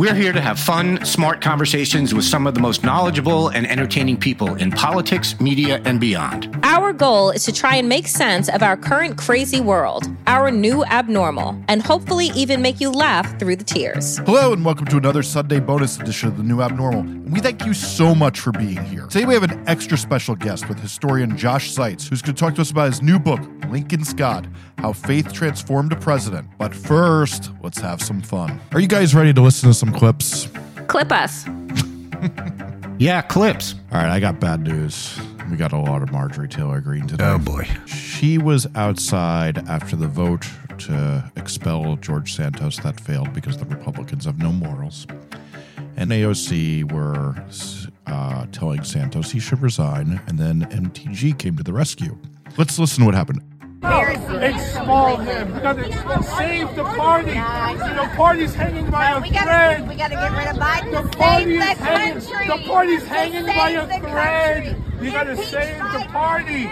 We're here to have fun, smart conversations with some of the most knowledgeable and entertaining people in politics, media, and beyond. Our goal is to try and make sense of our current crazy world, our new abnormal, and hopefully even make you laugh through the tears. Hello, and welcome to another Sunday bonus edition of The New Abnormal. And we thank you so much for being here. Today we have an extra special guest with historian Josh Zeitz, who's going to talk to us about his new book, Lincoln's God How Faith Transformed a President. But first, let's have some fun. Are you guys ready to listen to some clips? Clip us. Yeah, clips. All right, I got bad news. We got a lot of Marjorie Taylor Greene today. Oh, boy. She was outside after the vote to expel George Santos. That failed because the Republicans have no morals. And AOC were uh, telling Santos he should resign, and then MTG came to the rescue. Let's listen to what happened. Expel him. We gotta save the party. Know, party's hanging by a we gotta, thread. we gotta get rid of Biden The to party is hanging. The party's hanging by a thread. You gotta save the party.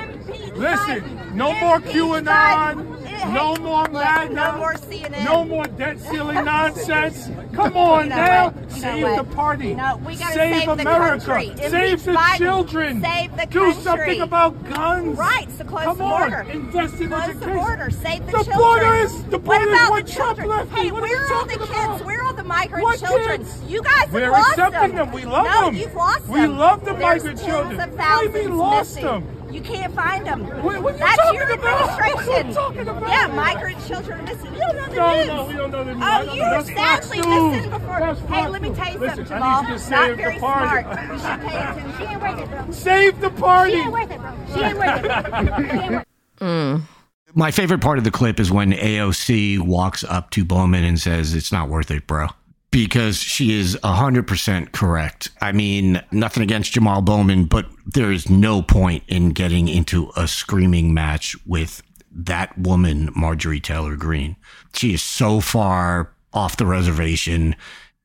Listen, no more QAnon. No more Look, No more CNN. No more debt ceiling nonsense. Come on You know now. what? You know Save what? the party. No, we gotta save, save America. country. Save the Biden. children. Save the Do something about guns. Right, so close Come the on. border. Invest in Close education. the border. Save the, The children. border is- the what border is about what the Trump children? left. Hey, What where we are all the kids? about? Where are all the migrant What children? kids? You guys have We're lost accepting them. them. We love no, them. you've lost We them. love the There's migrant children. Of What thousands mean lost missing. them? You can't find them. What- what are you That's talking your about? What are you administration. talking about? Yeah, migrant children are missing. You don't know the No, news. no, we don't know the news. Oh, you know. That's Fox sadly News. listened before. Hey, let me tell you Listen, something, I need you to Not save the very party. smart. You should pay attention. She ain't worth it, bro. Save the party. She ain't worth it, bro. She ain't worth it. She ain't worth it. My favorite part of the clip is when AOC walks up to Bowman and says, It's not worth it, bro. Because she is 100% correct. I mean, nothing against Jamal Bowman, but there is no point in getting into a screaming match with that woman, Marjorie Taylor Greene. She is so far off the reservation.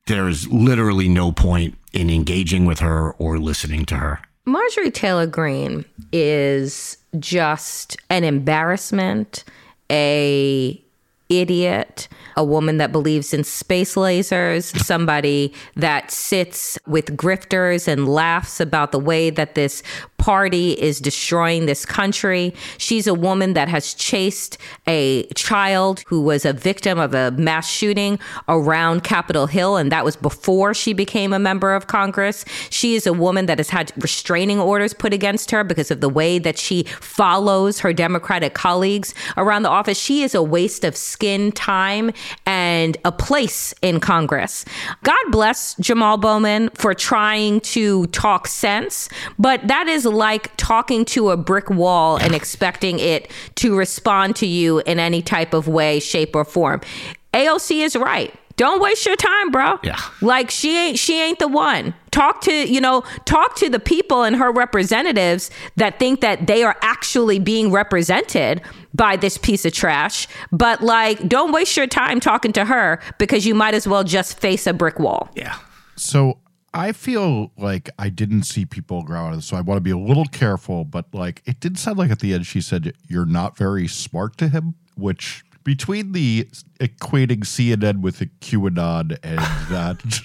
There is literally no point in engaging with her or listening to her. Marjorie Taylor Greene is just an embarrassment, a idiot, a woman that believes in space lasers, somebody that sits with grifters and laughs about the way that this party is destroying this country. She's a woman that has chased a child who was a victim of a mass shooting around Capitol Hill, and that was before she became a member of Congress. She is a woman that has had restraining orders put against her because of the way that she follows her Democratic colleagues around the office. She is a waste of skin, time, and a place in Congress. God bless Jamal Bowman for trying to talk sense, but that is like talking to a brick wall and expecting it to respond to you in any type of way, shape, or form. AOC is right. Don't waste your time, bro. Yeah. Like she ain't she ain't the one. Talk to, you know, talk to the people and her representatives that think that they are actually being represented by this piece of trash. But like don't waste your time talking to her because you might as well just face a brick wall. Yeah. So I feel like I didn't see people grow out of this, so I want to be a little careful. But like, it did sound like at the end she said, "You're not very smart to him," which between the equating CNN with a QAnon and that,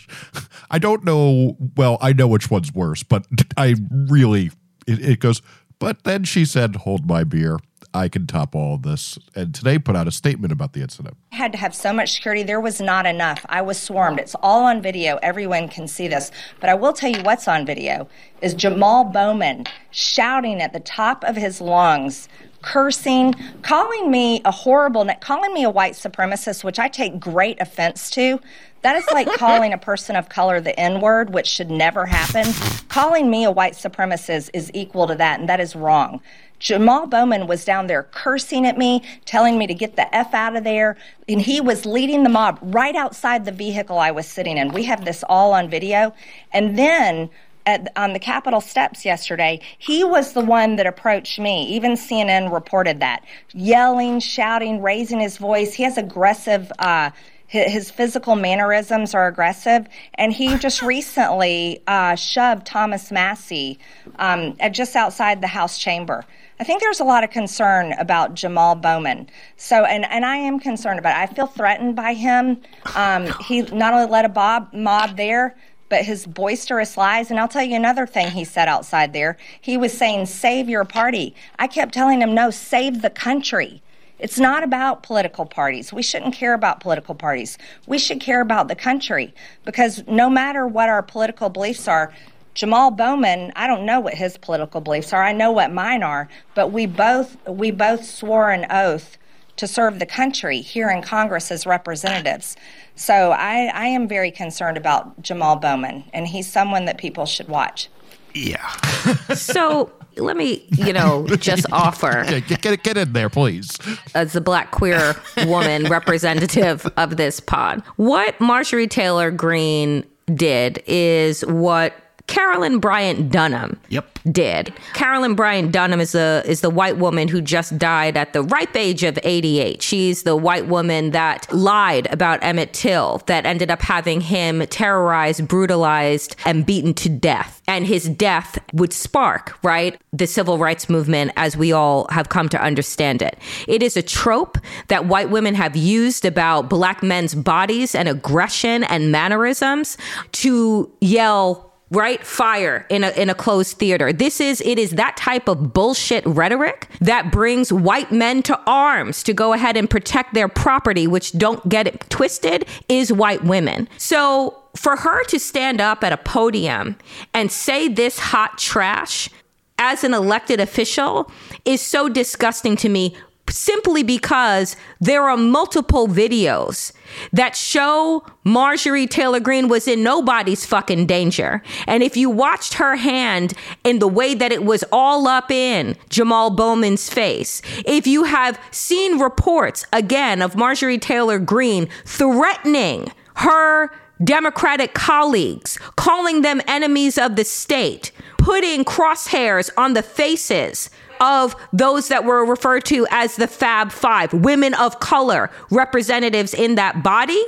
I don't know. Well, I know which one's worse, but I really it, it goes. But then she said, "Hold my beer." I can top all this. And today put out a statement about the incident. I had to have so much security. There was not enough. I was swarmed. It's all on video. Everyone can see this. But I will tell you what's on video is Jamal Bowman shouting at the top of his lungs, cursing, calling me a horrible, calling me a white supremacist, which I take great offense to. That is like calling a person of color the N word, which should never happen. Calling me a white supremacist is equal to that, and that is wrong. Jamal Bowman was down there cursing at me, telling me to get the F out of there. And he was leading the mob right outside the vehicle I was sitting in. We have this all on video. And then at, on the Capitol steps yesterday, he was the one that approached me. Even CNN reported that. Yelling, shouting, raising his voice. He has aggressive, uh, his physical mannerisms are aggressive, and he just recently uh, shoved Thomas Massie um, just outside the House chamber. I think there's a lot of concern about Jamal Bowman. So, and, and I am concerned about it. I feel threatened by him. Um, he not only led a mob, mob there, but his boisterous lies. And I'll tell you another thing he said outside there. He was saying, save your party. I kept telling him, no, save the country. It's not about political parties. We shouldn't care about political parties. We should care about the country because no matter what our political beliefs are, Jamal Bowman, I don't know what his political beliefs are. I know what mine are, but we both we both swore an oath to serve the country here in Congress as representatives. So I, I am very concerned about Jamal Bowman, and he's someone that people should watch. Yeah. so let me, you know, just offer. Yeah, get, get, get in there, please. As a black queer woman representative of this pod, what Marjorie Taylor Greene did is what Carolyn Bryant Donham Yep. did. Carolyn Bryant Donham is the is the white woman who just died at the ripe age of 88. She's the white woman that lied about Emmett Till that ended up having him terrorized, brutalized and beaten to death. And his death would spark, right, the civil rights movement as we all have come to understand it. It is a trope that white women have used about black men's bodies and aggression and mannerisms to yell right? Fire in a in a closed theater. This is it is that type of bullshit rhetoric that brings white men to arms to go ahead and protect their property which don't get it twisted is white women. So for her to stand up at a podium and say this hot trash as an elected official is so disgusting to me simply because there are multiple videos that show Marjorie Taylor Greene was in nobody's fucking danger. And if you watched her hand in the way that it was all up in Jamal Bowman's face, if you have seen reports again of Marjorie Taylor Greene threatening her Democratic colleagues, calling them enemies of the state, putting crosshairs on the faces of those that were referred to as the Fab Five, women of color, representatives in that body.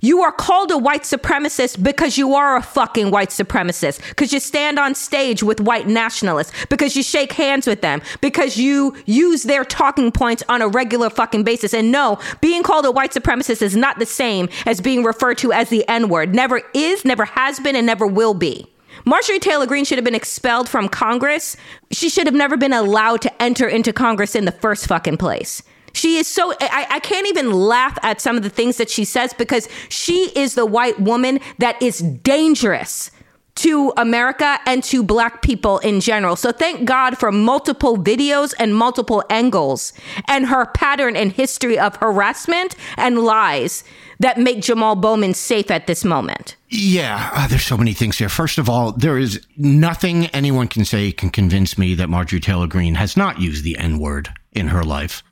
You are called a white supremacist because you are a fucking white supremacist. Because you stand on stage with white nationalists. Because you shake hands with them. Because you use their talking points on a regular fucking basis. And no, being called a white supremacist is not the same as being referred to as the N word. Never is, never has been, and never will be. Marjorie Taylor Greene should have been expelled from Congress. She should have never been allowed to enter into Congress in the first fucking place. She is so, I, I, can't even laugh at some of the things that she says because she is the white woman that is dangerous to America and to black people in general. So thank God for multiple videos and multiple angles and her pattern and history of harassment and lies that make Jamal Bowman safe at this moment. Yeah, uh, there's so many things here. First of all, there is nothing anyone can say can convince me that Marjorie Taylor Greene has not used the N word in her life.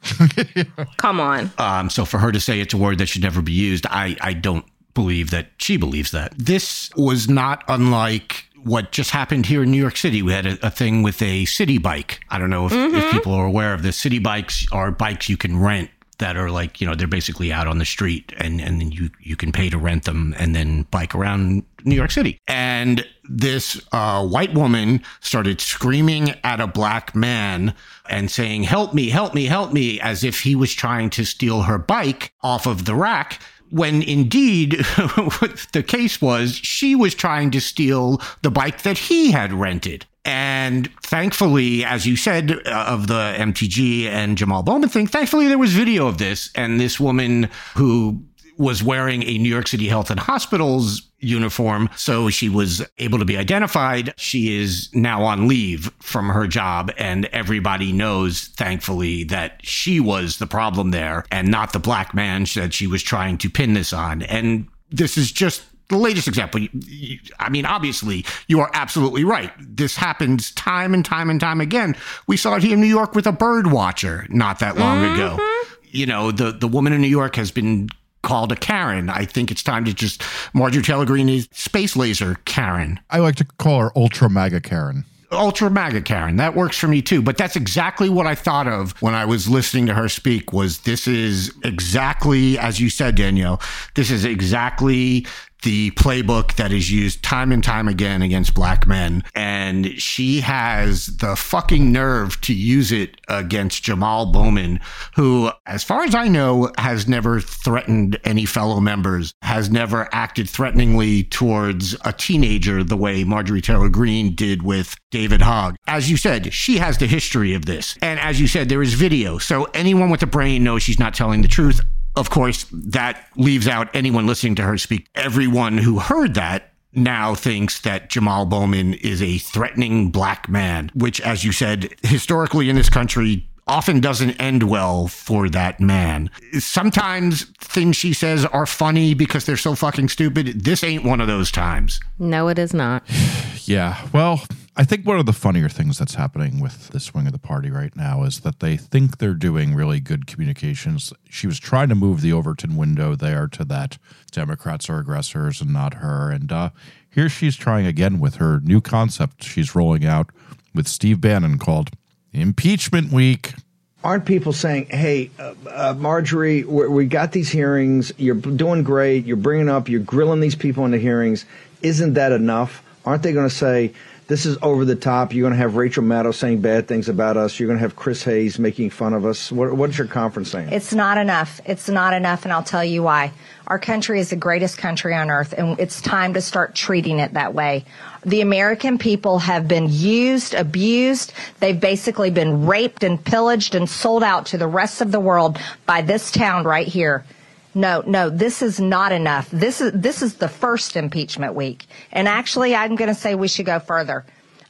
Come on. Um, so for her to say it's a word that should never be used, I, I don't believe that she believes that. This was not unlike what just happened here in New York City. We had a, a thing with a city bike. I don't know if, mm-hmm. if people are aware of this. City bikes are bikes you can rent that are like you know they're basically out on the street and and you you can pay to rent them and then bike around New York City. And this uh, white woman started screaming at a black man and saying, "Help me! Help me! Help me!" as if he was trying to steal her bike off of the rack when indeed the case was she was trying to steal the bike that he had rented. And thankfully, as you said, uh, of the MTG and Jamal Bowman thing, thankfully there was video of this. And this woman who was wearing a New York City Health and Hospitals uniform. So she was able to be identified. She is now on leave from her job. And everybody knows, thankfully, that she was the problem there and not the black man that she was trying to pin this on. And This is just the latest example. You- you- I mean, obviously, you are absolutely right. This happens time and time and time again. We saw it here in New York with a bird watcher not that long mm-hmm. ago. You know, the, the woman in New York has been called a Karen. I think it's time to just Marjorie Taylor Greene is space laser Karen. I like to call her Ultra Mega Karen. Ultra MAGA Karen. That works for me too. But that's exactly what I thought of when I was listening to her speak was this is exactly, as you said, Danielle, this is exactly the playbook that is used time and time again against black men. And she has the fucking nerve to use it against Jamal Bowman, who, as far as I know, has never threatened any fellow members, has never acted threateningly towards a teenager the way Marjorie Taylor Greene did with David Hogg. As you said, she has the history of this. And as you said, there is video. So anyone with a brain knows she's not telling the truth. Of course, that leaves out anyone listening to her speak. Everyone who heard that now thinks that Jamal Bowman is a threatening black man, which, as you said, historically in this country often doesn't end well for that man. Sometimes things she says are funny because they're so fucking stupid. This ain't one of those times. No, it is not. Yeah. Well, I think one of the funnier things that's happening with this wing of the party right now is that they think they're doing really good communications. She was trying to move the Overton window there to that Democrats are aggressors and not her. And uh, here she's trying again with her new concept she's rolling out with Steve Bannon called Impeachment Week. aren't people saying, "Hey, uh, uh, Marjorie, we got these hearings. You're doing great. You're bringing up. You're grilling these people in the hearings. Isn't that enough?" Aren't they going to say, "This is over the top"? You're going to have Rachel Maddow saying bad things about us. You're going to have Chris Hayes making fun of us. What, what is your conference saying? It's not enough. It's not enough, and I'll tell you why. Our country is the greatest country on earth, and it's time to start treating it that way. The American people have been used, abused. They've basically been raped and pillaged and sold out to the rest of the world by this town right here. No, no, this is not enough. This is this is the first impeachment week. And actually I'm going to say we should go further.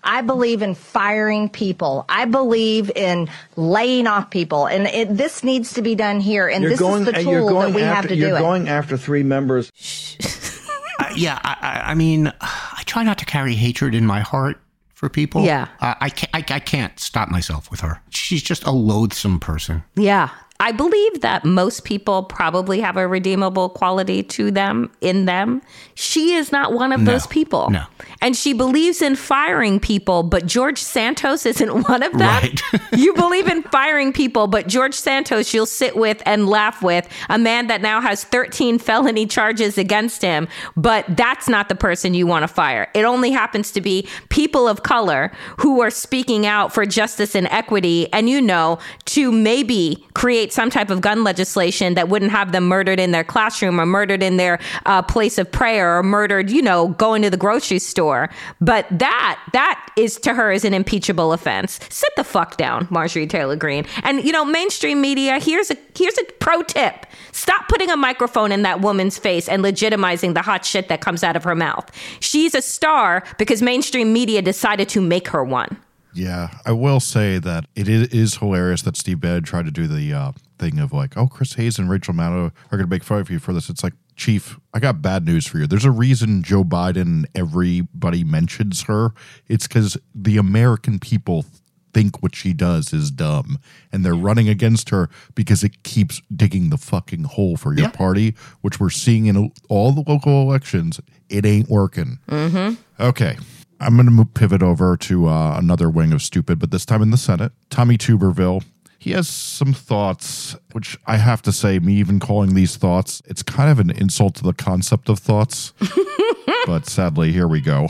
I believe in firing people. I believe in laying off people, and it, this needs to be done here. And this is the and you're tool going that we after, have to you're do it. going after three members. Uh, yeah, I, I, I mean, I try not to carry hatred in my heart for people. Yeah. Uh, I, can't, I, I can't stop myself with her. She's just a loathsome person. Yeah. I believe that most people probably have a redeemable quality to them in them. She is not one of No. those people. No. And she believes in firing people, but George Santos isn't one of them. Right. you believe in firing people, but George Santos you'll sit with and laugh with, a man that now has 13 felony charges against him, but that's not the person you want to fire. It only happens to be people of color who are speaking out for justice and equity and you know to maybe create some type of gun legislation that wouldn't have them murdered in their classroom or murdered in their uh, place of prayer or murdered, you know, going to the grocery store. But that that is to her is an impeachable offense. Sit the fuck down, Marjorie Taylor Greene. And you know, mainstream media, here's a here's a pro tip. Stop putting a microphone in that woman's face and legitimizing the hot shit that comes out of her mouth. She's a star because mainstream media decided to make her one. Yeah, I will say that it is, hilarious that Steve Bannon tried to do the uh, thing of like, oh, Chris Hayes and Rachel Maddow are going to make fun of you for this. It's like, Chief, I got bad news for you. There's a reason Joe Biden, everybody mentions her. It's because the American people think what she does is dumb and they're running against her because it keeps digging the fucking hole for your Yeah. party, which we're seeing in all the local elections. It ain't working. Okay. I'm going to pivot over to uh, another wing of stupid, but this time in the Senate. Tommy Tuberville. He has some thoughts, which I have to say, me even calling these thoughts, it's kind of an insult to the concept of thoughts. but sadly, here we go.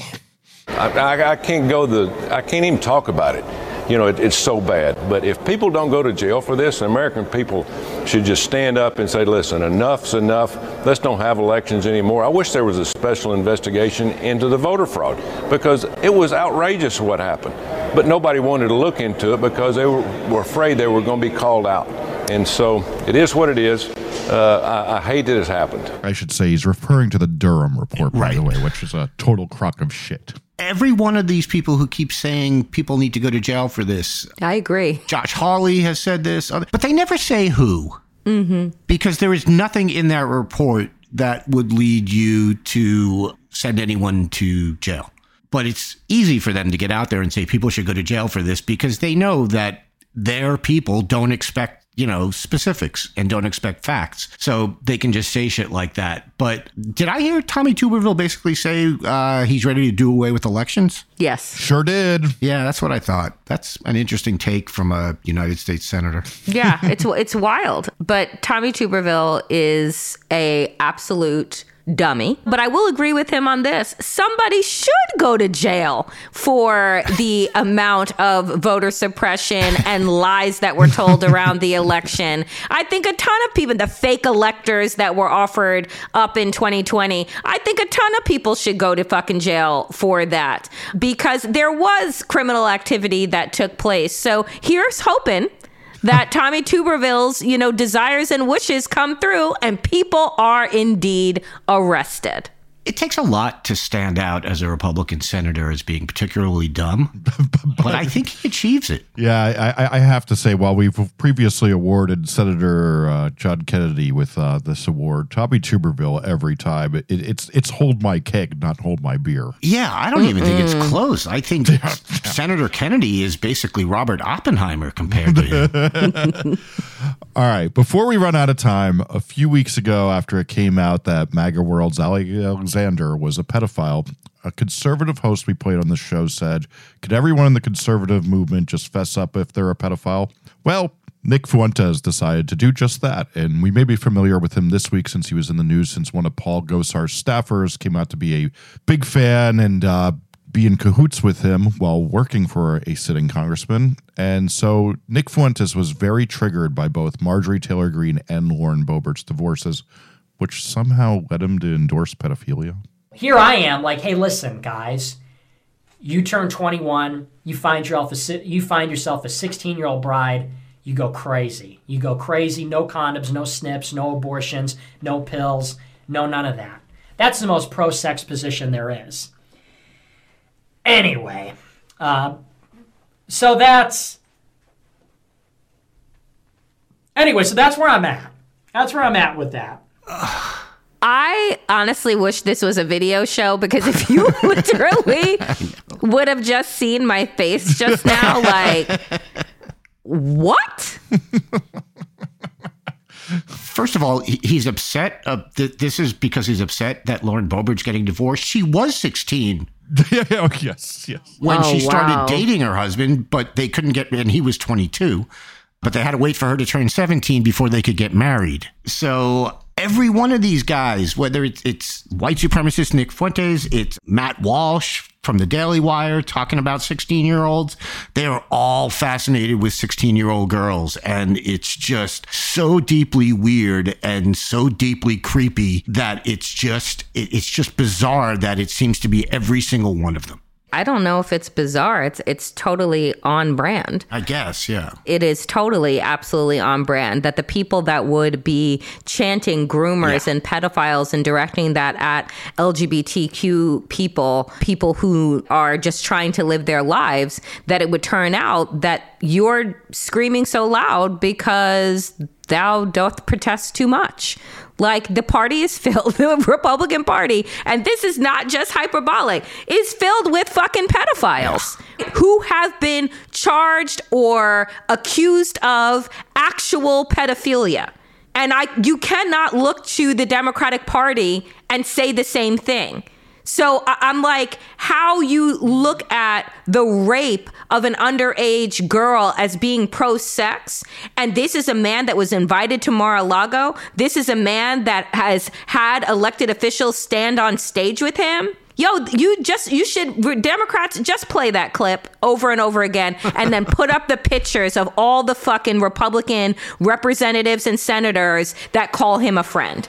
I, I, I can't go the. I can't even talk about it. You know, it, it's so bad. But if people don't go to jail for this, the American people should just stand up and say, "Listen, enough's enough. Let's don't have elections anymore." I wish there was a special investigation into the voter fraud because it was outrageous what happened. But nobody wanted to look into it because they were, were afraid they were going to be called out. And so it is what it is. Uh, I, I hate that it's happened. I should say he's referring to the Durham report, by the way, which is a total crock of shit. Every one of these people who keep saying people need to go to jail for this, I agree. Josh Hawley has said this, but they never say who. Mm-hmm. Because there is nothing in that report that would lead you to send anyone to jail. But it's easy for them to get out there and say people should go to jail for this because they know that their people don't expect you know, specifics and don't expect facts. So they can just say shit like that. But did I hear Tommy Tuberville basically say uh, he's ready to do away with elections? Yes. Sure did. Yeah, that's what I thought. That's an interesting take from a United States senator. yeah, it's it's wild. But Tommy Tuberville is a absolute dummy. But I will agree with him on this. Somebody should go to jail for the amount of voter suppression and lies that were told around the election. I think a ton of people, the fake electors that were offered up in 2020, I think a ton of people should go to fucking jail for that because there was criminal activity that took place. So here's hoping that Tommy Tuberville's, you know, desires and wishes come through and people are indeed arrested. It takes a lot to stand out as a Republican senator as being particularly dumb, but I think he achieves it. Yeah, I, I have to say, while we've previously awarded Senator uh, John Kennedy with uh, this award, Tommy Tuberville every time it, it's it's hold my keg, not hold my beer. Yeah, I don't even think it's close. I think Senator Kennedy is basically Robert Oppenheimer compared to him. All right, before we run out of time, a few weeks ago, after it came out that MAGA World's Alexander was a pedophile, a conservative host we played on the show said, Could everyone in the conservative movement just fess up if they're a pedophile? Well, Nick Fuentes decided to do just that, and we may be familiar with him this week since he was in the news since one of Paul Gosar's staffers came out to be a big fan and uh, be in cahoots with him while working for a sitting congressman. And so Nick Fuentes was very triggered by both Marjorie Taylor Greene and Lauren Boebert's divorces, which somehow led him to endorse pedophilia. Here I am, like, hey, listen, guys, you turn 21, you find yourself a, you find yourself a 16 year old bride, you go crazy. You go crazy, no condoms, no snips, no abortions, no pills, no none of that. That's the most pro sex position there is. Anyway, uh, so that's. Anyway, so that's where I'm at. That's where I'm at with that. I honestly wish this was a video show because if you literally would have just seen my face just now, like, what? First of all, he's upset. Uh, th- this is because he's upset that Lauren Boebert's getting divorced. She was 16 yeah, oh, yes, yes. when Oh, she started wow. dating her husband, but they couldn't get, and he was 22, but they had to wait for her to turn 17 before they could get married. So every one of these guys, whether it's, it's white supremacist Nick Fuentes, it's Matt Walsh from the Daily Wire talking about 16 year olds, they are all fascinated with 16 year old girls. And it's just so deeply weird and so deeply creepy that it's just, it's just bizarre that it seems to be every single one of them. I don't know if it's bizarre. It's it's totally on brand. I guess, yeah. It is totally absolutely on brand that the people that would be chanting groomers Yeah. and pedophiles and directing that at LGBTQ people, people who are just trying to live their lives, that it would turn out that you're screaming so loud because thou doth protest too much. Like the party is filled, the Republican Party, and this is not just hyperbolic, is filled with fucking pedophiles who have been charged or accused of actual pedophilia. And I you cannot look to the Democratic Party and say the same thing. So I'm like, how you look at the rape of an underage girl as being pro sex, and this is a man that was invited to Mar a Lago. This is a man that has had elected officials stand on stage with him. Yo, you just, you should, Democrats just play that clip over and over again and then put up the pictures of all the fucking Republican representatives and senators that call him a friend.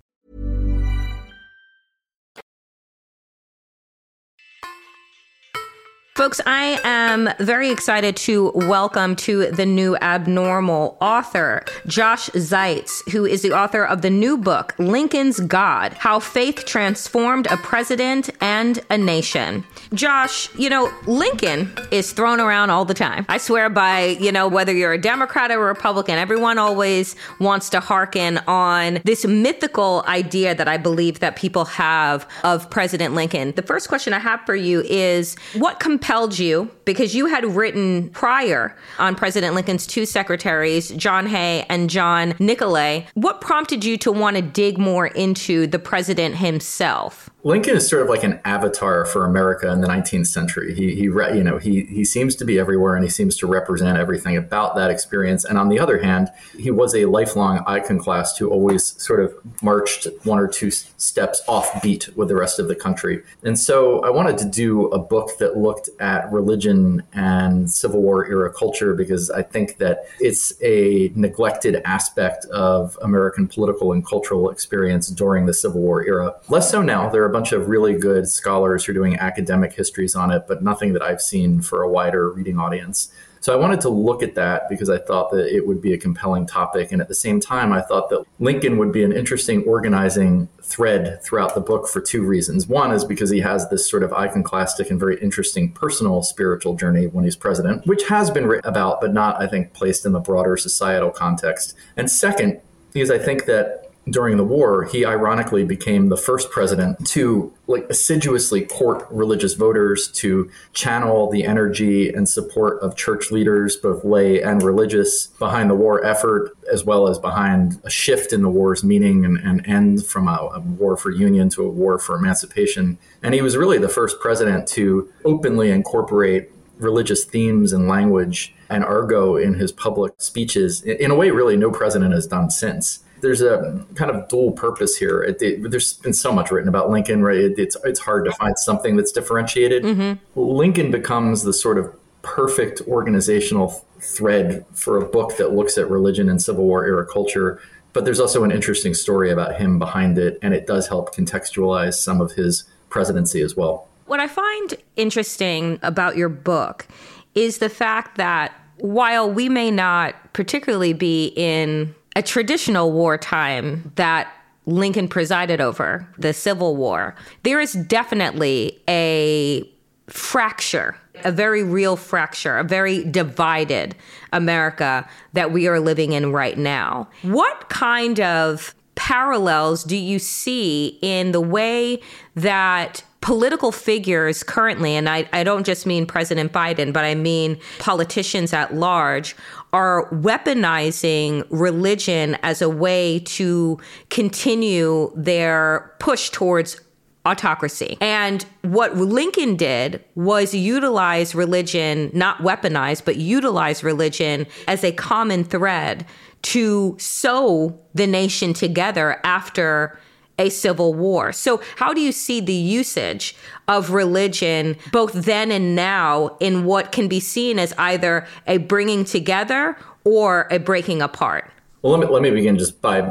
Folks, I am very excited to welcome to the new abnormal author, Josh Zeitz, who is the author of the new book, Lincoln's God How Faith Transformed a President and a Nation. Josh, you know, Lincoln is thrown around all the time. I swear by, you know, whether you're a Democrat or a Republican, everyone always wants to hearken on this mythical idea that I believe that people have of President Lincoln. The first question I have for you is what compelled you, because you had written prior on President Lincoln's two secretaries, John Hay and John Nicolay, what prompted you to want to dig more into the president himself? Lincoln is sort of like an avatar for America in the 19th century. He, he, you know, he, he seems to be everywhere and he seems to represent everything about that experience. And on the other hand, he was a lifelong iconoclast who always sort of marched one or two steps offbeat with the rest of the country. And so I wanted to do a book that looked at religion and Civil War era culture because I think that it's a neglected aspect of American political and cultural experience during the Civil War era. Less so now. There are a bunch of really good scholars who are doing academic histories on it, but nothing that I've seen for a wider reading audience. So I wanted to look at that because I thought that it would be a compelling topic. And at the same time, I thought that Lincoln would be an interesting organizing thread throughout the book for two reasons. One is because he has this sort of iconoclastic and very interesting personal spiritual journey when he's president, which has been written about, but not, I think, placed in the broader societal context. And second, because I think that during the war, he ironically became the first president to like assiduously court religious voters to channel the energy and support of church leaders, both lay and religious, behind the war effort, as well as behind a shift in the war's meaning and, and end from a, a war for union to a war for emancipation. And he was really the first president to openly incorporate religious themes and language and argot in his public speeches in a way really no president has done since there's a kind of dual purpose here. It, it, there's been so much written about Lincoln, right? It, it's it's hard to find something that's differentiated. Mm-hmm. Lincoln becomes the sort of perfect organizational thread for a book that looks at religion and Civil War era culture. But there's also an interesting story about him behind it, and it does help contextualize some of his presidency as well. What I find interesting about your book is the fact that while we may not particularly be in a traditional wartime that Lincoln presided over, the Civil War, there is definitely a fracture, a very real fracture, a very divided America that we are living in right now. What kind of parallels do you see in the way that political figures currently, and I, I don't just mean President Biden, but I mean politicians at large, are weaponizing religion as a way to continue their push towards autocracy. And what Lincoln did was utilize religion, not weaponize, but utilize religion as a common thread to sew the nation together after a civil war. So, how do you see the usage of religion both then and now in what can be seen as either a bringing together or a breaking apart? Well, let me, let me begin just by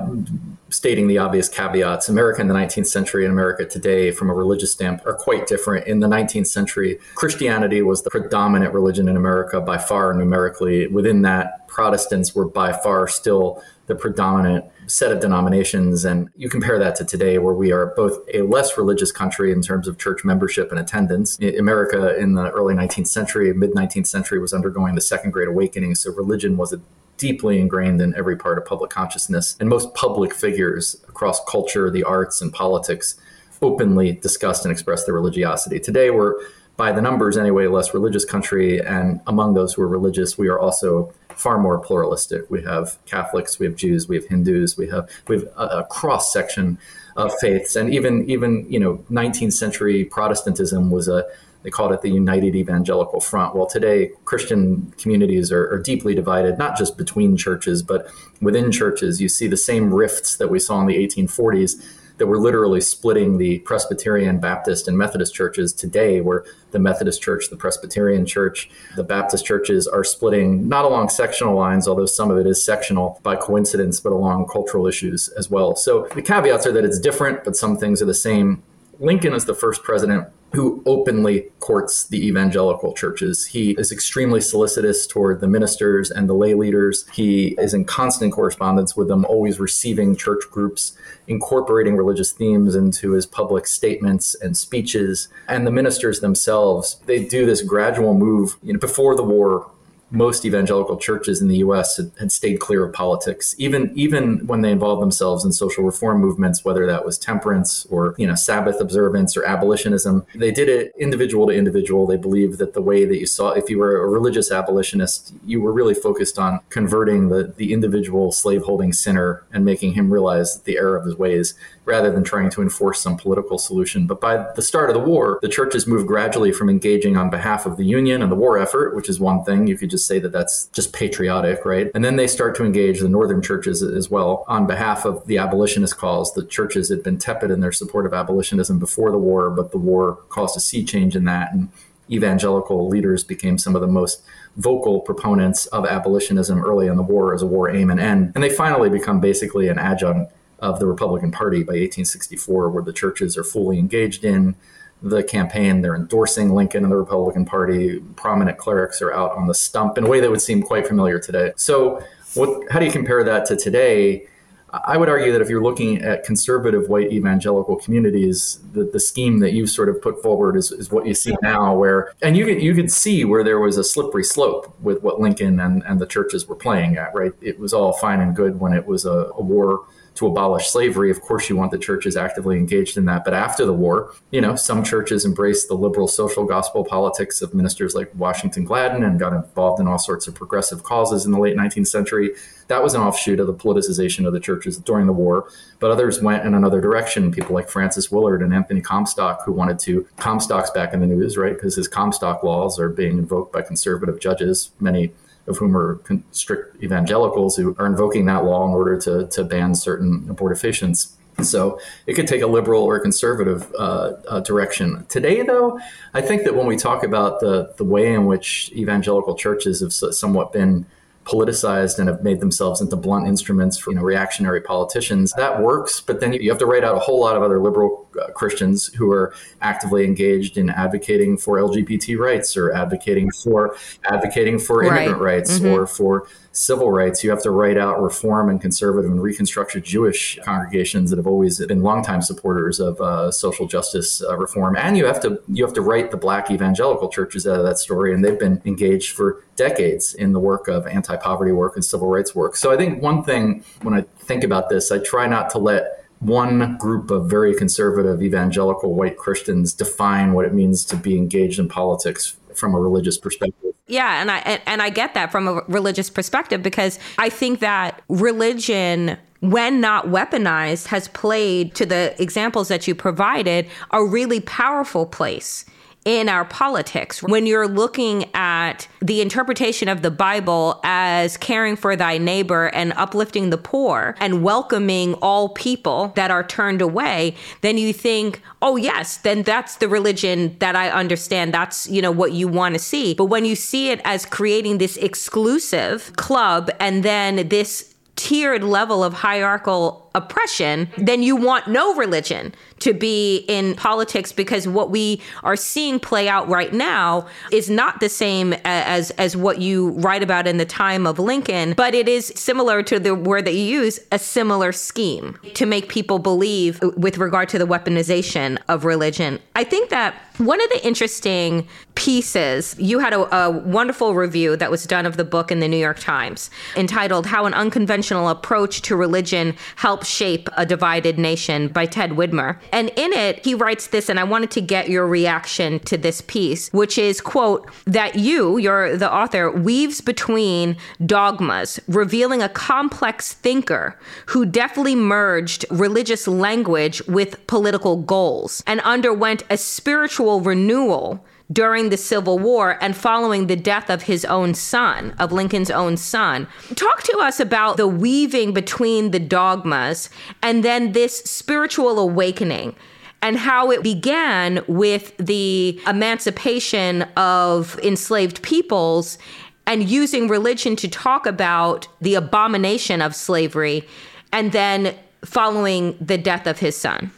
stating the obvious caveats. America in the 19th century and America today, from a religious standpoint, are quite different. In the 19th century, Christianity was the predominant religion in America by far numerically. Within that, Protestants were by far still the predominant set of denominations. And you compare that to today, where we are both a less religious country in terms of church membership and attendance. America in the early 19th century, mid 19th century, was undergoing the Second Great Awakening. So religion was a deeply ingrained in every part of public consciousness. And most public figures across culture, the arts, and politics openly discussed and expressed their religiosity. Today, we're, by the numbers anyway, less religious country. And among those who are religious, we are also far more pluralistic. We have Catholics, we have Jews, we have Hindus, we have we have a, a cross section of faiths, and even even you know 19th century Protestantism was a they called it the United Evangelical Front. Well, today Christian communities are, are, deeply divided, not just between churches, but within churches. You see the same rifts that we saw in the 1840s that were literally splitting the Presbyterian, Baptist, and Methodist churches today, where the Methodist Church, the Presbyterian Church, the Baptist churches are splitting not along sectional lines, although some of it is sectional by coincidence, but along cultural issues as well. So the caveats are that it's different, but some things are the same. Lincoln is the first president who openly courts the evangelical churches. He is extremely solicitous toward the ministers and the lay leaders. He is in constant correspondence with them, always receiving church groups, incorporating religious themes into his public statements and speeches. And the ministers themselves, they do this gradual move. You know, before the war, most evangelical churches in the U.S. Had, had, stayed clear of politics, even even when they involved themselves in social reform movements, whether that was temperance or you know Sabbath observance or abolitionism. They did it individual to individual. They believed that the way that you saw, if you were a religious abolitionist, you were really focused on converting the the individual slaveholding sinner and making him realize the error of his ways rather than trying to enforce some political solution. But by the start of the war, the churches moved gradually from engaging on behalf of the Union and the war effort, which is one thing. You could just say that that's just patriotic, right? And then they start to engage the northern churches as well on behalf of the abolitionist cause. The churches had been tepid in their support of abolitionism before the war, but the war caused a sea change in that. And evangelical leaders became some of the most vocal proponents of abolitionism early in the war as a war aim and end. And they finally become basically an adjunct of the Republican Party by 1864, where the churches are fully engaged in the campaign. They're endorsing Lincoln and the Republican Party. Prominent clerics are out on the stump in a way that would seem quite familiar today. So, what, how do you compare that to today? I would argue that if you're looking at conservative white evangelical communities, the, the scheme that you've sort of put forward is, is what you see now, where and you could you could see where there was a slippery slope with what Lincoln and, and the churches were playing at, right? It was all fine and good when it was a, a war to abolish slavery. Of course, you want the churches actively engaged in that. But after the war, you know, some churches embraced the liberal social gospel politics of ministers like Washington Gladden and got involved in all sorts of progressive causes in the late 19th century. That was an offshoot of the politicization of the churches during the war. But others went in another direction. People like Frances Willard and Anthony Comstock, who wanted to, Comstock's back in the news, right? Because his Comstock laws are being invoked by conservative judges. Many of whom are strict evangelicals who are invoking that law in order to, to ban certain abortifacients. So it could take a liberal or conservative uh, uh, direction. Today, though, I think that when we talk about the the way in which evangelical churches have somewhat been politicized and have made themselves into blunt instruments for you know, reactionary politicians. That works, but then you have to write out a whole lot of other liberal uh, Christians who are actively engaged in advocating for LGBT rights or advocating for advocating for immigrant right. rights mm-hmm. or for civil rights. You have to write out reform and conservative and reconstructed Jewish congregations that have always been longtime supporters of uh, social justice uh, reform, and you have to you have to write the Black evangelical churches out of that story, and they've been engaged for decades in the work of anti-poverty work and civil rights work. So I think one thing when I think about this, I try not to let one group of very conservative evangelical white Christians define what it means to be engaged in politics from a religious perspective. Yeah, and I and, and I get that from a religious perspective because I think that religion when not weaponized has played to the examples that you provided a really powerful place in our politics. When you're looking at the interpretation of the Bible as caring for thy neighbor and uplifting the poor and welcoming all people that are turned away, then you think, oh, yes, then that's the religion that I understand. That's, you know, what you want to see. But when you see it as creating this exclusive club and then this tiered level of hierarchical oppression, then you want no religion to be in politics because what we are seeing play out right now is not the same as as what you write about in the time of Lincoln, but it is similar to the word that you use, a similar scheme to make people believe with regard to the weaponization of religion. I think that one of the interesting pieces, you had a, a wonderful review that was done of the book in the New York Times entitled How an Unconventional Approach to Religion Helps Help Shape a Divided Nation by Ted Widmer. And in it, he writes this, and I wanted to get your reaction to this piece, which is, quote, that you, you're the author, weaves between dogmas, revealing a complex thinker who deftly merged religious language with political goals and underwent a spiritual renewal during the Civil War and following the death of his own son, of Lincoln's own son. Talk to us about the weaving between the dogmas and then this spiritual awakening and how it began with the emancipation of enslaved peoples and using religion to talk about the abomination of slavery and then following the death of his son.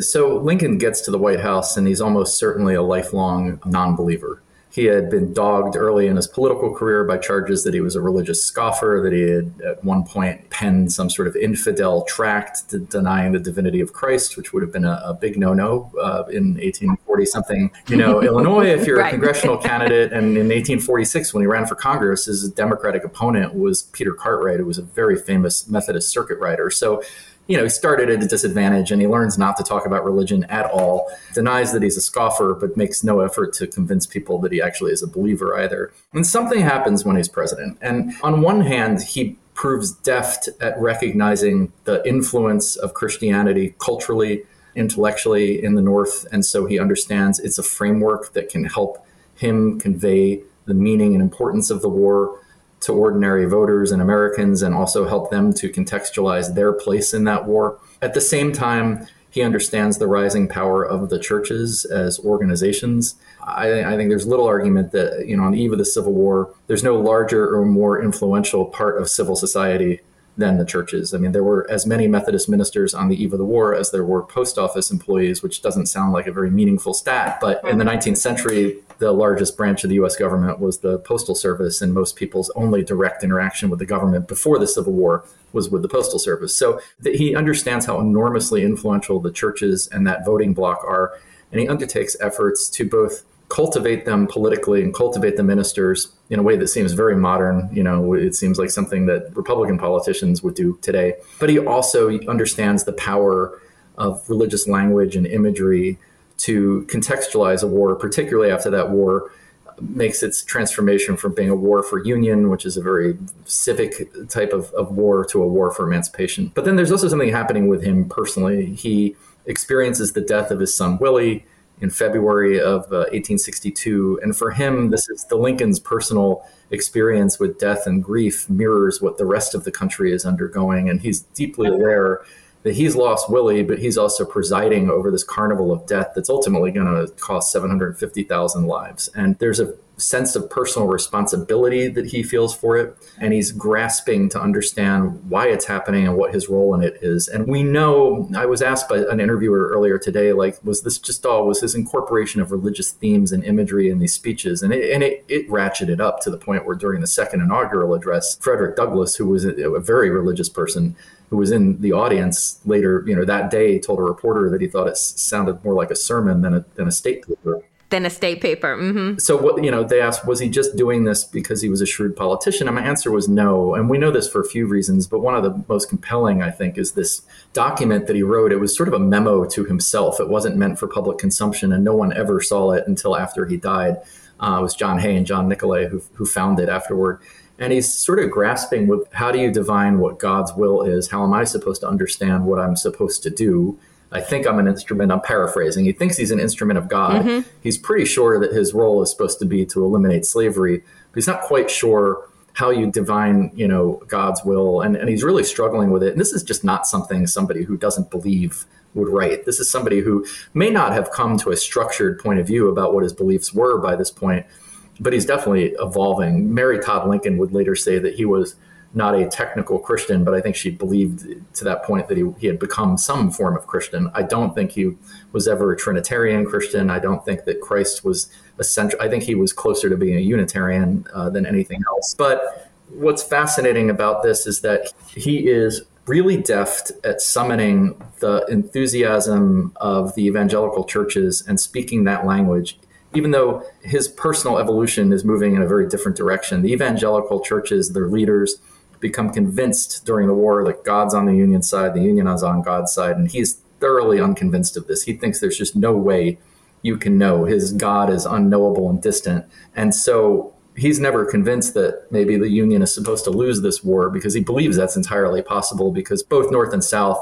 So Lincoln gets to the White House and he's almost certainly a lifelong non believer. He had been dogged early in his political career by charges that he was a religious scoffer, that he had at one point penned some sort of infidel tract denying the divinity of Christ, which would have been a, a big no no uh, in 1840 something. You know, Illinois, if you're right. a congressional candidate, and in 1846, when he ran for Congress, his Democratic opponent was Peter Cartwright, who was a very famous Methodist circuit rider. So you know, he started at a disadvantage and he learns not to talk about religion at all, denies that he's a scoffer, but makes no effort to convince people that he actually is a believer either. And something happens when he's president. And on one hand, he proves deft at recognizing the influence of Christianity culturally, intellectually in the North. And so he understands it's a framework that can help him convey the meaning and importance of the war to ordinary voters and Americans and also help them to contextualize their place in that war. At the same time, he understands the rising power of the churches as organizations. I, I, think there's little argument that, you know, on the eve of the Civil War, there's no larger or more influential part of civil society than the churches. I mean, there were as many Methodist ministers on the eve of the war as there were post office employees, which doesn't sound like a very meaningful stat. But in the 19th century, the largest branch of the US government was the Postal Service, and most people's only direct interaction with the government before the Civil War was with the Postal Service. So he understands how enormously influential the churches and that voting bloc are, and he undertakes efforts to both cultivate them politically and cultivate the ministers in a way that seems very modern. You know, it seems like something that Republican politicians would do today. But he also understands the power of religious language and imagery to contextualize a war, particularly after that war makes its transformation from being a war for union, which is a very civic type of, of war, to a war for emancipation. But then there's also something happening with him personally. He experiences the death of his son Willie in February of uh, 1862. And for him, this is the Lincoln's personal experience with death and grief mirrors what the rest of the country is undergoing. And he's deeply aware that he's lost Willie, but he's also presiding over this carnival of death that's ultimately going to cost 750,000 lives. And there's a sense of personal responsibility that he feels for it. And he's grasping to understand why it's happening and what his role in it is. And we know, I was asked by an interviewer earlier today, like, was this just all, was his incorporation of religious themes and imagery in these speeches? And it, and it, it ratcheted up to the point where during the second inaugural address, Frederick Douglass, who was a, a very religious person, who was in the audience later, you know, that day told a reporter that he thought it sounded more like a sermon than a, than a state paper than a state paper. Mm-hmm. So what you know, they asked, was he just doing this because he was a shrewd politician? And my answer was no. And we know this for a few reasons, but one of the most compelling, I think, is this document that he wrote. It was sort of a memo to himself. It wasn't meant for public consumption, and no one ever saw it until after he died. Uh, it was John Hay and John Nicolay who, who found it afterward. And he's sort of grasping with how do you divine what God's will is? How am I supposed to understand what I'm supposed to do? I think I'm an instrument. I'm paraphrasing. He thinks he's an instrument of God. Mm-hmm. He's pretty sure that his role is supposed to be to eliminate slavery, but he's not quite sure how you divine, you know, God's will. And, and he's really struggling with it. And this is just not something somebody who doesn't believe would write. This is somebody who may not have come to a structured point of view about what his beliefs were by this point, but he's definitely evolving. Mary Todd Lincoln would later say that he was not a technical Christian, but I think she believed to that point that he, he had become some form of Christian. I don't think he was ever a Trinitarian Christian. I don't think that Christ was a central. I think he was closer to being a Unitarian uh, than anything else. But what's fascinating about this is that he is really deft at summoning the enthusiasm of the evangelical churches and speaking that language even though his personal evolution is moving in a very different direction. The evangelical churches, their leaders, become convinced during the war that God's on the Union side, the Union is on God's side, and he's thoroughly unconvinced of this. He thinks there's just no way you can know. His God is unknowable and distant. And so he's never convinced that maybe the Union is supposed to lose this war because he believes that's entirely possible because both North and South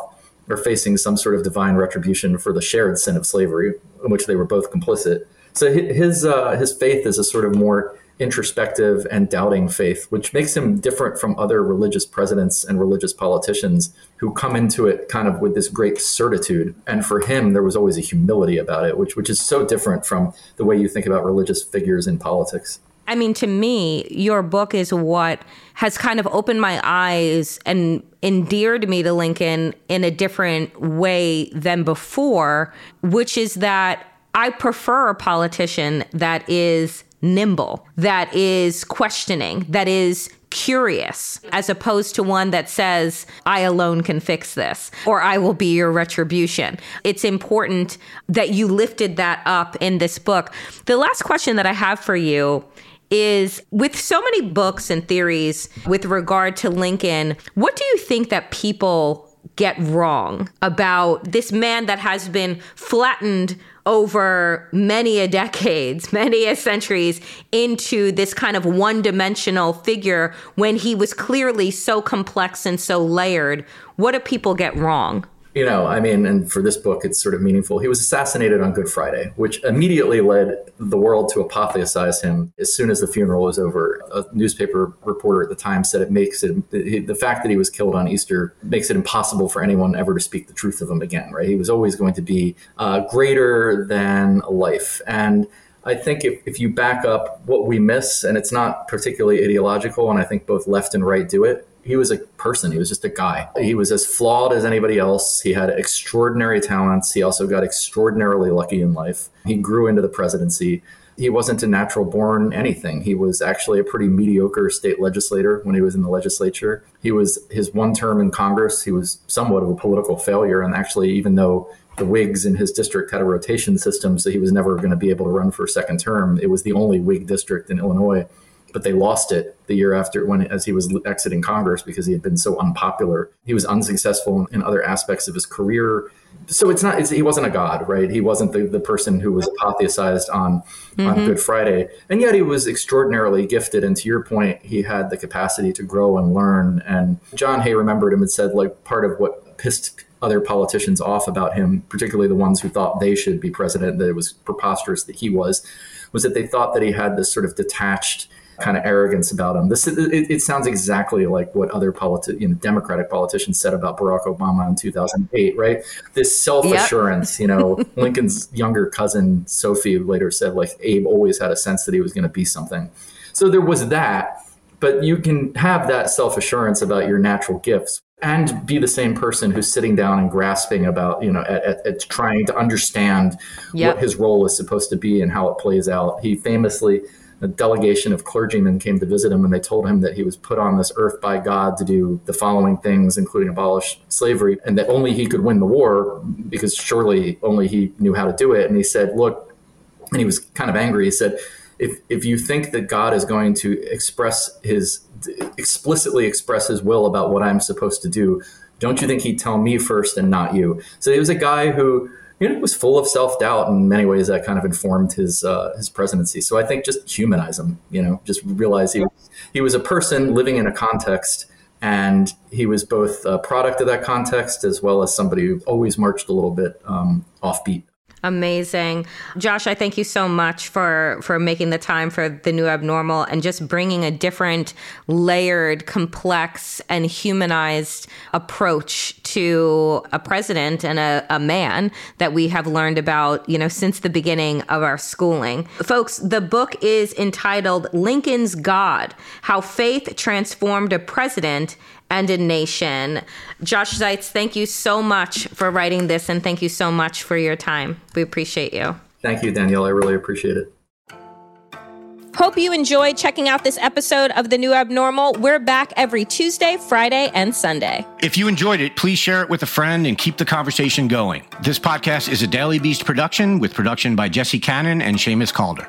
are facing some sort of divine retribution for the shared sin of slavery, in which they were both complicit. So his uh, his faith is a sort of more introspective and doubting faith, which makes him different from other religious presidents and religious politicians who come into it kind of with this great certitude. And for him, there was always a humility about it, which which is so different from the way you think about religious figures in politics. I mean, to me, your book is what has kind of opened my eyes and endeared me to Lincoln in a different way than before, which is that I prefer a politician that is nimble, that is questioning, that is curious, as opposed to one that says, I alone can fix this, or I will be your retribution. It's important that you lifted that up in this book. The last question that I have for you is with so many books and theories with regard to Lincoln, what do you think that people get wrong about this man that has been flattened over many a decades, many a centuries into this kind of one-dimensional figure when he was clearly so complex and so layered. What do people get wrong? You know, I mean, and for this book, it's sort of meaningful. He was assassinated on Good Friday, which immediately led the world to apotheosize him. As soon as the funeral was over, a newspaper reporter at the time said it makes it the fact that he was killed on Easter makes it impossible for anyone ever to speak the truth of him again. Right? He was always going to be uh, greater than life, and I think if, if you back up what we miss, and it's not particularly ideological, and I think both left and right do it, he was a person. He was just a guy. He was as flawed as anybody else. He had extraordinary talents. He also got extraordinarily lucky in life. He grew into the presidency. He wasn't a natural born anything. He was actually a pretty mediocre state legislator when he was in the legislature. He was his one term in Congress. He was somewhat of a political failure. And actually, even though the Whigs in his district had a rotation system, so he was never going to be able to run for a second term, it was the only Whig district in Illinois but they lost it the year after when as he was exiting Congress because he had been so unpopular. He was unsuccessful in other aspects of his career. So it's not it's, he wasn't a god, right? He wasn't the, the person who was apotheosized on mm-hmm. on Good Friday, and yet he was extraordinarily gifted. And to your point, he had the capacity to grow and learn. And John Hay remembered him and said, like part of what pissed other politicians off about him, particularly the ones who thought they should be president, that it was preposterous that he was, was that they thought that he had this sort of detached kind of arrogance about him. This it, it sounds exactly like what other politi- you know, Democratic politicians said about Barack Obama in 2008, right? This self assurance. Yep. you know, Lincoln's younger cousin Sophie later said like Abe always had a sense that he was going to be something. So there was that, but you can have that self assurance about your natural gifts and be the same person who's sitting down and grasping about you know at, at, at trying to understand yep. what his role is supposed to be and how it plays out he famously a delegation of clergymen came to visit him and they told him that he was put on this earth by God to do the following things, including abolish slavery, and that only he could win the war because surely only he knew how to do it. And he said, Look, and he was kind of angry. He said, if, if you think that God is going to express his explicitly express his will about what I'm supposed to do, don't you think he'd tell me first and not you? So he was a guy who you know, was full of self doubt in many ways that kind of informed his uh, his presidency. So I think just humanize him, you know, just realize he was, he was a person living in a context, and he was both a product of that context as well as somebody who always marched a little bit um, offbeat. Amazing. Josh, I thank you so much for for making the time for the new abnormal and just bringing a different layered, complex and humanized approach to a president and a, a man that we have learned about, you know, since the beginning of our schooling. Folks, the book is entitled Lincoln's God: How Faith Transformed a President and a nation. Josh Zeitz, thank you so much for writing this and thank you so much for your time. We appreciate you. Thank you, Danielle. I really appreciate it. Hope you enjoyed checking out this episode of The New Abnormal. We're back every Tuesday, Friday, and Sunday. If you enjoyed it, please share it with a friend and keep the conversation going. This podcast is a Daily Beast production with production by Jesse Cannon and Seamus Calder.